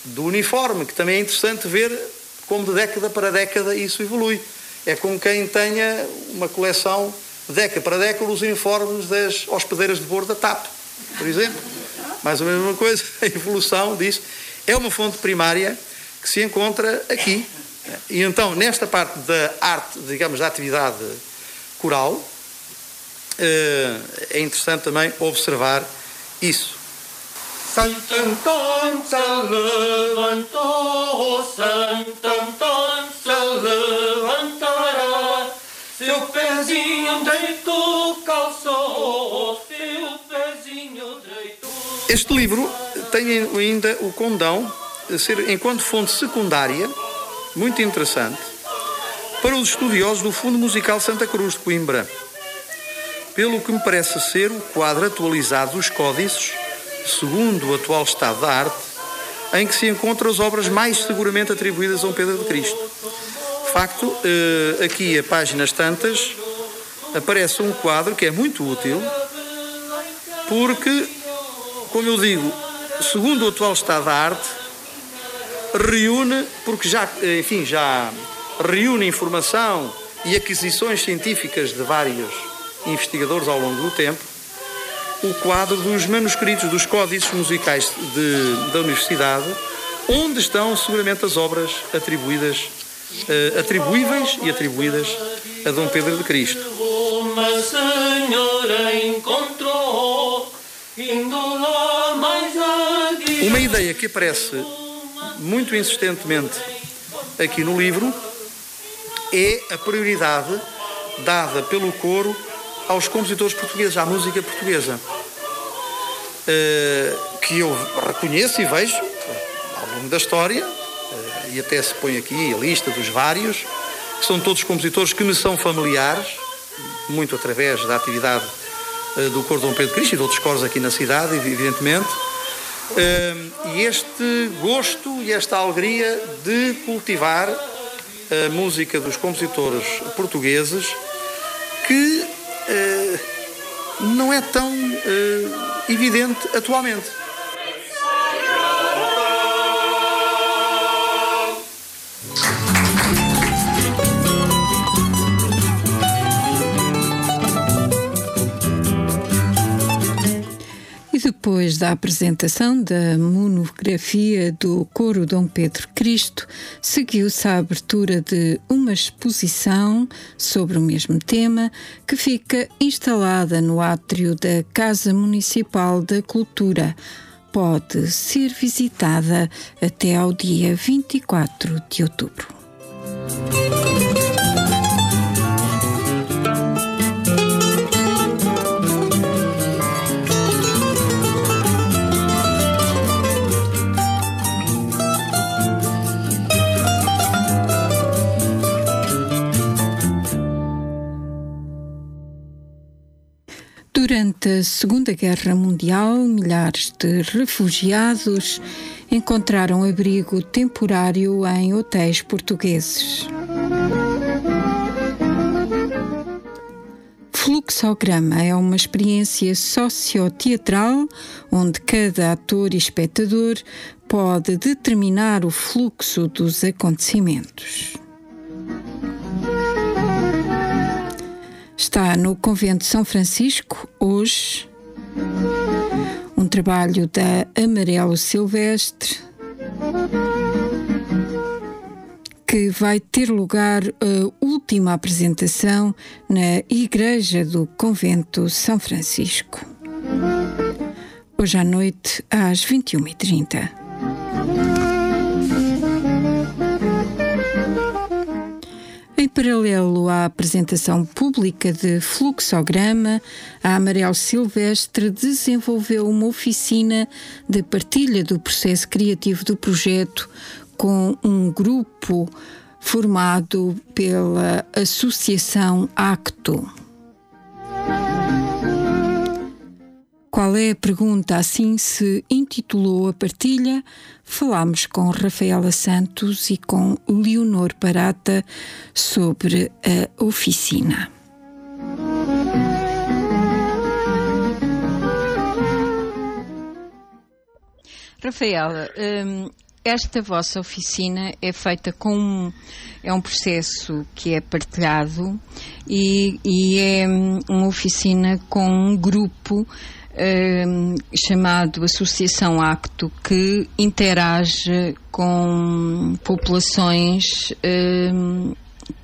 do uniforme, que também é interessante ver como de década para década isso evolui. É como quem tenha uma coleção, década para década, os uniformes das hospedeiras de bordo da TAP, por exemplo. Mais ou menos a mesma coisa, a evolução disso. É uma fonte primária que se encontra aqui. E então, nesta parte da arte, digamos, da atividade coral, eh, é interessante também observar isso. Santo Antón se levantou, Santo Antón se levantará. Seu pezinho deitou, calçou, seu pezinho deitou. Este livro tem ainda o condão de ser, enquanto fonte secundária, muito interessante, para os estudiosos do Fundo Musical Santa Cruz de Coimbra. Pelo que me parece ser o quadro atualizado dos códices, segundo o atual estado da arte, em que se encontram as obras mais seguramente atribuídas a Dom Pedro de Cristo. Facto, eh, aqui a páginas tantas, aparece um quadro que é muito útil, porque, como eu digo, segundo o atual estado da arte, reúne, porque já, eh, enfim, já reúne informação e aquisições científicas de vários investigadores ao longo do tempo, o quadro dos manuscritos dos códices musicais de- da Universidade, onde estão seguramente as obras atribuídas, eh, atribuíveis e atribuídas a Dom Pedro de Cristo. Uma senhora encontrou, indo lá mais adiante. Uma ideia que aparece muito insistentemente aqui no livro é a prioridade dada pelo coro aos compositores portugueses, à música portuguesa. Eh, que eu reconheço e vejo ao longo da história, eh, e até se põe aqui a lista dos vários, que são todos compositores que me são familiares, muito através da atividade eh, do Coro Dom Pedro Cristo e de outros coros aqui na cidade, evidentemente. E este gosto e esta alegria de cultivar a música dos compositores portugueses que não é tão eh, evidente atualmente. Depois da apresentação da monografia do Coro Dom Pedro Cristo, seguiu-se a abertura de uma exposição sobre o mesmo tema que fica instalada no átrio da Casa Municipal da Cultura. Pode ser visitada até ao dia 24 de outubro. Durante a Segunda Guerra Mundial, milhares de refugiados encontraram abrigo temporário em hotéis portugueses. Fluxograma é uma experiência socioteatral onde cada ator e espectador pode determinar o fluxo dos acontecimentos. Está no Convento de São Francisco, hoje, um trabalho da Amarelo Silvestre, que vai ter lugar a última apresentação na Igreja do Convento São Francisco. Hoje à noite, às 21h30. Paralelo à apresentação pública de fluxograma, a Amarelo Silvestre desenvolveu uma oficina de partilha do processo criativo do projeto com um grupo formado pela Associação Acto. Qual é a pergunta? Assim se intitulou a partilha. Falámos com Rafaela Santos e com Leonor Barata sobre a oficina. Rafaela, hum, esta vossa oficina é feita com é um processo que é partilhado e, e é hum, uma oficina com um grupo um, chamado Associação Acto que interage com populações um,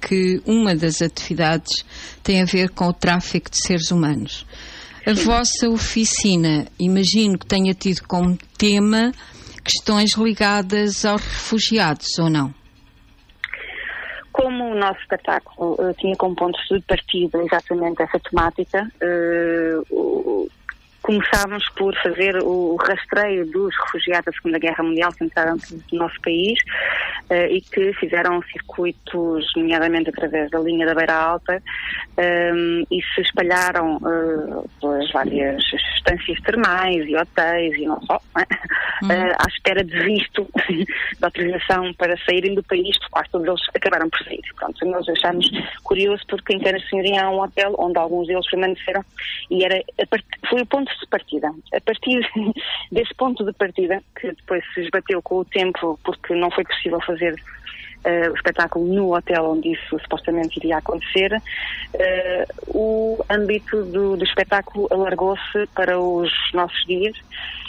que uma das atividades tem a ver com o tráfico de seres humanos. A vossa oficina, imagino que tenha tido como tema questões ligadas aos refugiados, ou não? Como o nosso espetáculo uh, tinha como pontos de partida exatamente essa temática, uh, começámos por fazer o rastreio dos refugiados da Segunda Guerra Mundial que entraram no nosso país uh, e que fizeram circuitos, nomeadamente através da linha da Beira Alta, um, e se espalharam uh, pelas várias estâncias termais e hotéis e não só, é? uh, à espera de visto, de autorização para saírem do país, porque quase todos eles acabaram por sair. Pronto, nós achámos curioso porque em Canas Senhoria há um hotel onde alguns deles permaneceram e era, foi o ponto de partida. A partir desse ponto de partida, que depois se esbateu com o tempo porque não foi possível fazer uh, o espetáculo no hotel onde isso supostamente iria acontecer, uh, o âmbito do, do espetáculo alargou-se para os nossos dias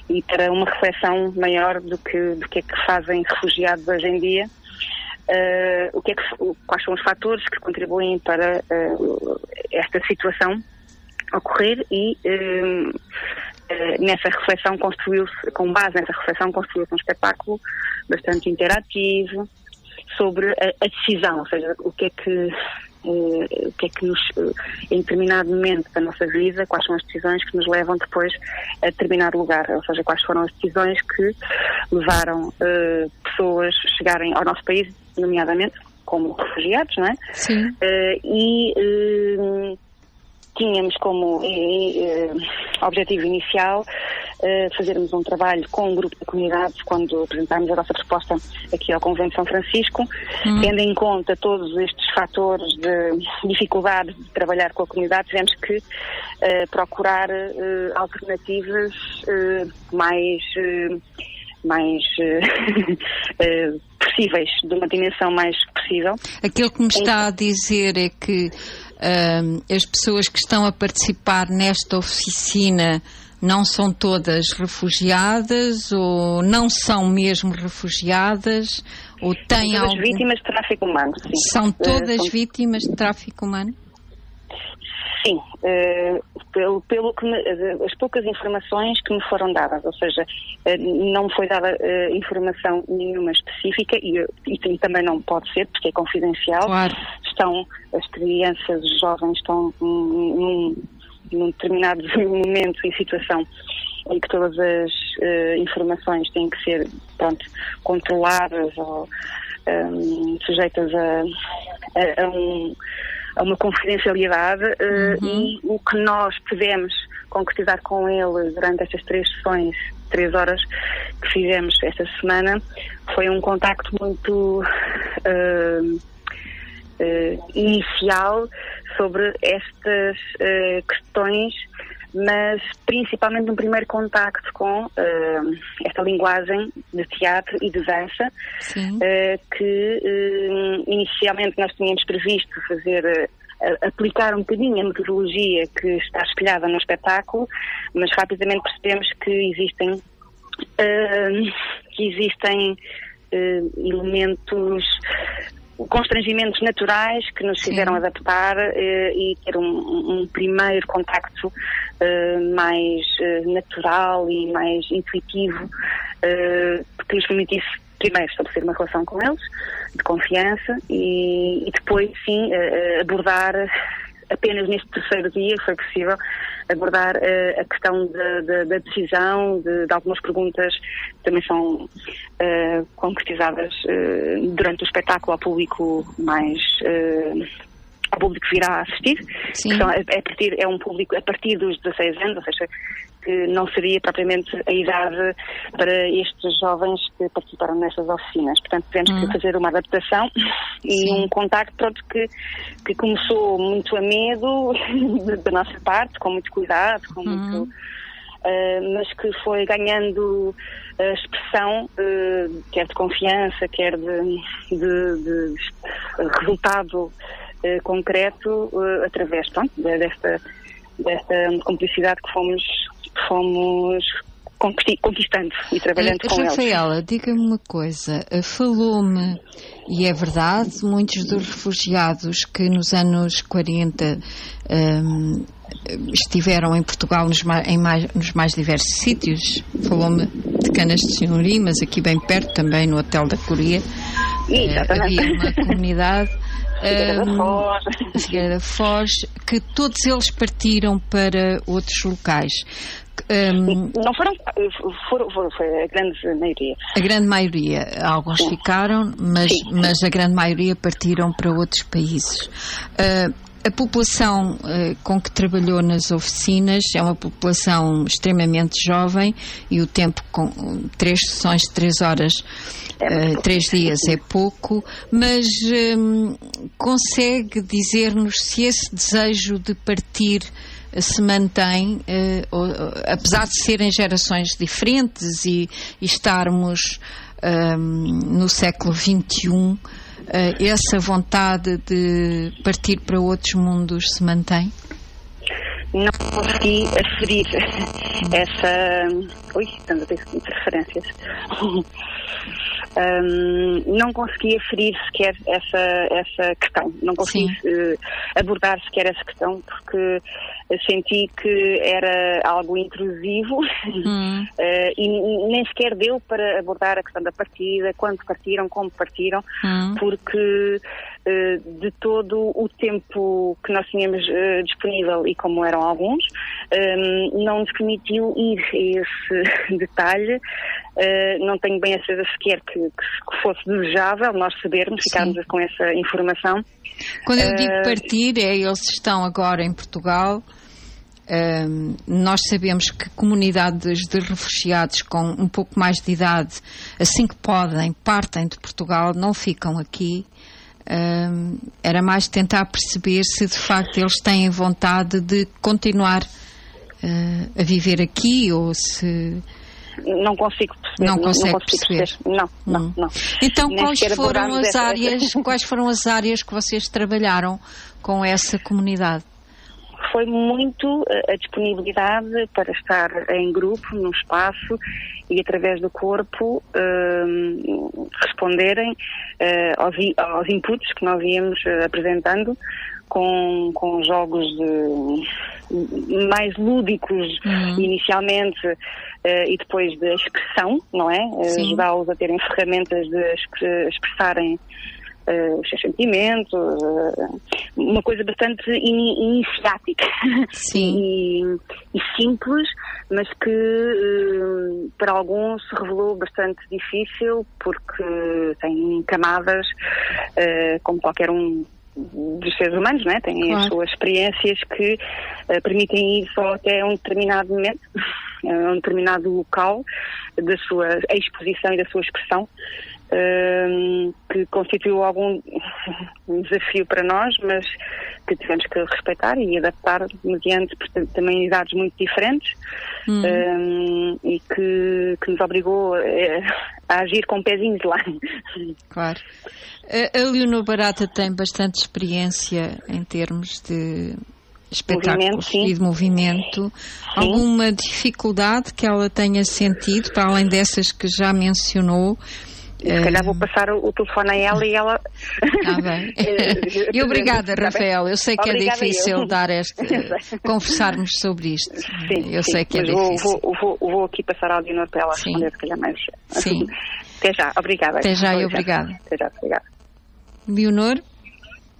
e para uma reflexão maior do que, do que é que fazem refugiados hoje em dia. Uh, o que é que, quais são os fatores que contribuem para esta situação ocorrer e um, nessa reflexão construiu-se, com base nessa reflexão, construiu-se um espetáculo bastante interativo sobre a, a decisão, ou seja, o que é que Uh, o que é que nos, uh, em determinado momento da nossa vida, quais são as decisões que nos levam depois a determinado lugar, ou seja, quais foram as decisões que levaram pessoas a chegarem ao nosso país, nomeadamente como refugiados, não é? Sim. e tínhamos como eh, objetivo inicial eh, fazermos um trabalho com um grupo de comunidades quando apresentámos a nossa proposta aqui ao Convento de São Francisco, hum. tendo em conta todos estes fatores de dificuldade de trabalhar com a comunidade, tivemos que eh, procurar alternativas mais mais uh, possíveis, de uma dimensão mais possível. Aquilo que me está a dizer é que uh, as pessoas que estão a participar nesta oficina não são todas refugiadas ou não são mesmo refugiadas ou têm Todas algum... vítimas de tráfico humano, sim. São Eh, todas são- vítimas de tráfico humano? Sim, eh, pelo, pelo que me- eh, as poucas informações que me foram dadas, ou seja, eh, não me foi dada eh, informação nenhuma específica e, e tam- também não pode ser porque é confidencial. Estão as crianças, os jovens estão num, num- determinado momento e situação em que todas as informações têm que ser pronto, controladas ou ehm, sujeitas a, a- a um- a uma confidencialidade eh, e o que nós pudemos concretizar com ele durante estas três sessões, três horas que fizemos esta semana, foi um contacto muito eh, eh, inicial sobre estas eh, questões, mas principalmente no primeiro contacto com eh, esta linguagem de teatro e de dança, eh, que eh, inicialmente nós tínhamos previsto fazer. aplicar um bocadinho a metodologia que está espelhada no espetáculo, mas rapidamente percebemos que existem que existem elementos constrangimentos naturais que nos fizeram adaptar eh, e ter um, um primeiro contacto eh, mais eh, natural e mais intuitivo que nos permitisse primeiro estabelecer uma relação com eles de confiança e, e depois sim abordar apenas neste terceiro dia foi possível abordar eh, a questão da, da- da decisão, de, de algumas perguntas que também são eh, concretizadas eh, durante o espetáculo ao público mais eh, ao público que virá a assistir, que são, é, é a partir, é um público a partir dos 16 anos, ou seja, que não seria propriamente a idade para estes jovens que participaram nestas oficinas. Portanto, tivemos Hum. que fazer uma adaptação e um contacto pronto, que, que começou muito a medo da nossa parte, com muito cuidado, com muito. Uh, mas que foi ganhando uh, expressão, uh, quer de confiança, quer de, de- de resultado uh, concreto, uh, através pronto, de- desta, desta cumplicidade que fomos, que fomos conquistando e trabalhando Eh, com eles. Rafaela, diga-me uma coisa. Falou-me, e é verdade, muitos dos refugiados que nos anos 40 ehm, estiveram em Portugal nos mais, em mais, nos mais diversos sítios. Falou-me de Canas de Senhorim, mas aqui bem perto, também no Hotel da Coreia. Exatamente. havia uma comunidade. Figueira da ehm, Foz. Figueira da Foz, que todos eles partiram para outros locais. Ehm, Não foram, foram, foram, foi a grande maioria. a grande maioria, alguns ficaram, mas, mas a grande maioria partiram para outros países. Ah, a população ah, com que trabalhou nas oficinas é uma população extremamente jovem e o tempo com três sessões de três horas, ah, três dias é pouco, mas hum, consegue dizer-nos se esse desejo de partir eh, se mantém, eh, ou- apesar de serem gerações diferentes e, e estarmos ahm, no século XXI, eh, essa vontade de partir para outros mundos se mantém? Não consegui aferir essa. Ui, estamos a ter interferências. Hum, não consegui aferir sequer essa, essa questão, não consegui eh, abordar sequer essa questão porque senti que era algo intrusivo eh, e nem sequer deu para abordar a questão da partida, quando partiram, como partiram, Hum. porque eh, de todo o tempo que nós tínhamos eh, disponível e como eram alguns, eh, não nos permitiu ir a esse detalhe. Não tenho bem a certeza sequer que, que fosse desejável nós sabermos, ficarmos com essa informação. Quando eu digo partir, é eles estão agora em Portugal. Ahm, nós sabemos que comunidades de refugiados com um pouco mais de idade, assim que podem, partem de Portugal, não ficam aqui. Ahm, era mais tentar perceber se de facto eles têm vontade de continuar ah, a viver aqui ou se. Não consigo perceber. Não consegue consigo perceber. Não, não, não. Então, Nem quais foram as essa- áreas, quais foram as áreas que vocês trabalharam com essa comunidade? Foi muito a, a disponibilidade para estar em grupo, num espaço e através do corpo hum, responderem eh, aos, aos inputs que nós íamos eh, apresentando com, com jogos de- mais lúdicos inicialmente eh, e depois de expressão, não é? Eh. Ajudá-los a terem ferramentas de expre- expressarem eh, os seus sentimentos, eh, uma coisa bastante ini- iniciática e, e simples, mas que eh, para alguns se revelou bastante difícil porque tem camadas como qualquer um dos seres humanos, não é? Têm as Claro. suas experiências que eh, permitem ir só até um determinado momento, a um determinado local da sua exposição e da sua expressão, ehm, que constituiu algum desafio para nós, mas que tivemos que respeitar e adaptar mediante portanto, também idades muito diferentes Hum. ehm, e que, que nos obrigou eh, a agir com pezinhos lá. Claro. A, a Leonor Barata tem bastante experiência em termos de espetáculos Movimento, sim. e de movimento. Alguma dificuldade que ela tenha sentido, para além dessas que já mencionou? Se calhar vou passar o, telefone a ela e ela. Ah, bem. E obrigada, Está? Rafael. Eu sei que Obrigada é difícil eu. dar este, conversarmos sobre isto. eu Sim, sei que é vou, difícil. Vou, vou, vou aqui passar ao Leonor para ela responder, se calhar mais. Sim. Até já, obrigada. Até já e obrigada. Até já, obrigada. Leonor?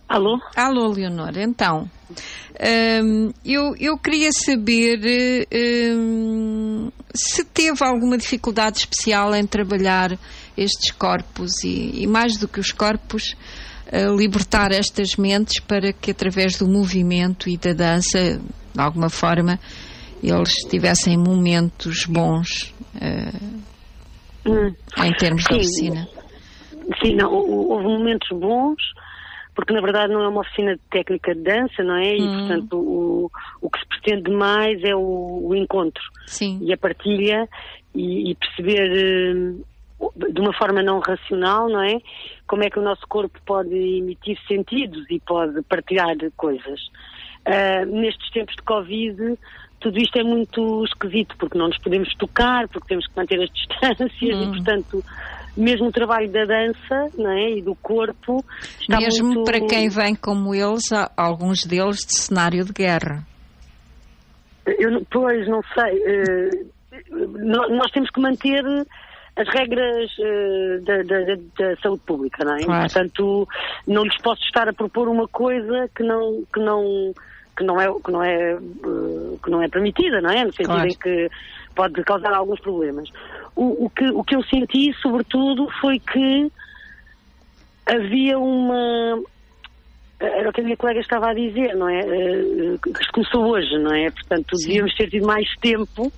Alô? Alô, Leonor. Então, hum, eu, eu queria saber hum, se teve alguma dificuldade especial em trabalhar estes corpos e, e mais do que os corpos, eh, libertar estas mentes para que através do movimento e da dança, de alguma forma, eles tivessem momentos bons Hum. em termos de Sim. oficina. Sim, não, hou- houve momentos bons, porque na verdade não é uma oficina de técnica de dança, não é? E Hum. portanto o, o que se pretende mais é o, o encontro Sim. e a partilha e, e perceber eh, de uma forma não racional, não é? Como é que o nosso corpo pode emitir sentidos e pode partilhar coisas. Ah, nestes tempos de Covid, tudo isto é muito esquisito, porque não nos podemos tocar, porque temos que manter as distâncias Hum. e, portanto, mesmo o trabalho da dança não é? e do corpo está Mesmo muito... para quem vem como eles, há alguns deles de cenário de guerra. Eu, pois, não sei. nó- nós temos que manter as regras eh, da, da- da- saúde pública, não é? Claro. Portanto, não lhes posso estar a propor uma coisa que não que não que não é que não é eh, que não é permitida, não é? No sentido Claro. em que pode causar alguns problemas. O, o que o que eu senti, sobretudo, foi que havia uma era o que a minha colega estava a dizer, não é? Eh, que começou hoje, não é? Portanto, devíamos ter tido mais tempo.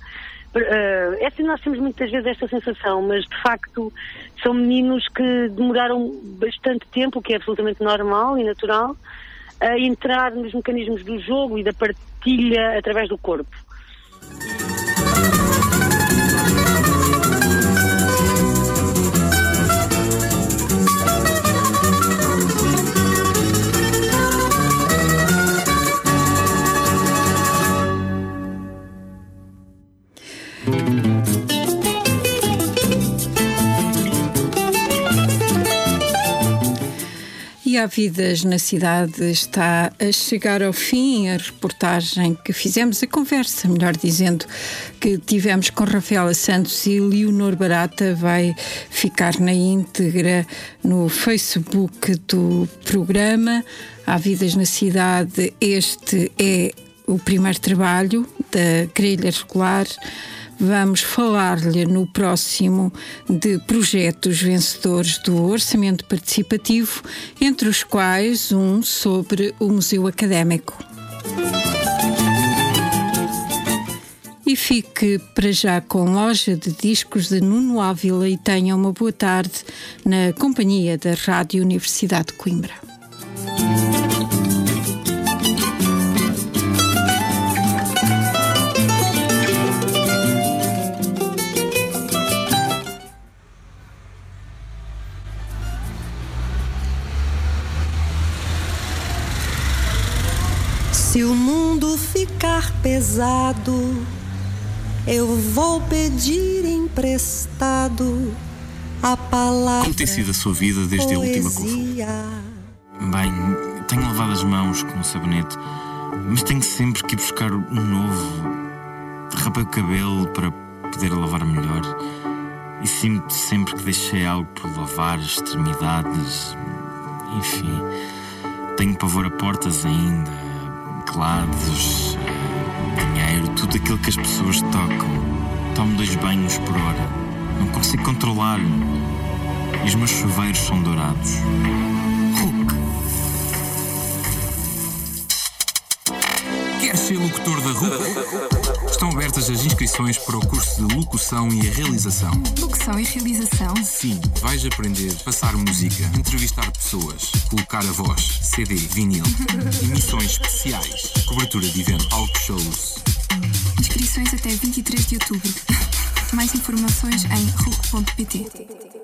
Eh, é assim, nós temos muitas vezes esta sensação, mas de facto são meninos que demoraram bastante tempo, o que é absolutamente normal e natural, a entrar nos mecanismos do jogo e da partilha através do corpo. E há vidas na cidade está a chegar ao fim a reportagem que fizemos, a conversa, melhor dizendo, que tivemos com Rafaela Santos e Leonor Barata vai ficar na íntegra no Facebook do programa. Há vidas na cidade, este é o primeiro trabalho da grelha regular. Vamos falar-lhe no próximo de projetos vencedores do Orçamento Participativo, entre os quais um sobre o Museu Académico. E fique para já com loja de discos de Nuno Ávila e tenha uma boa tarde na companhia da Rádio Universidade de Coimbra. Se o mundo ficar pesado, eu vou pedir emprestado a palavra. Como tem sido a sua vida desde a última poesia. Bem, tenho lavado as mãos com um sabonete, mas tenho sempre que ir buscar um novo. Rapei o cabelo para poder lavar melhor. E sinto sempre que deixei algo por lavar, extremidades. Enfim, tenho pavor a portas ainda, clados, eh, dinheiro, tudo aquilo que as pessoas tocam. Tomo dois banhos por hora. Não consigo controlar-me. E os meus chuveiros são dourados. Quer ser locutor da RUC? Estão abertas as inscrições para o curso de locução e realização. Locução e realização? Sim, vais aprender a passar música, entrevistar pessoas, colocar a voz, CD, vinil, emissões especiais, cobertura de evento, talk shows. Inscrições até 23 de outubro. Mais informações em ruc.pt.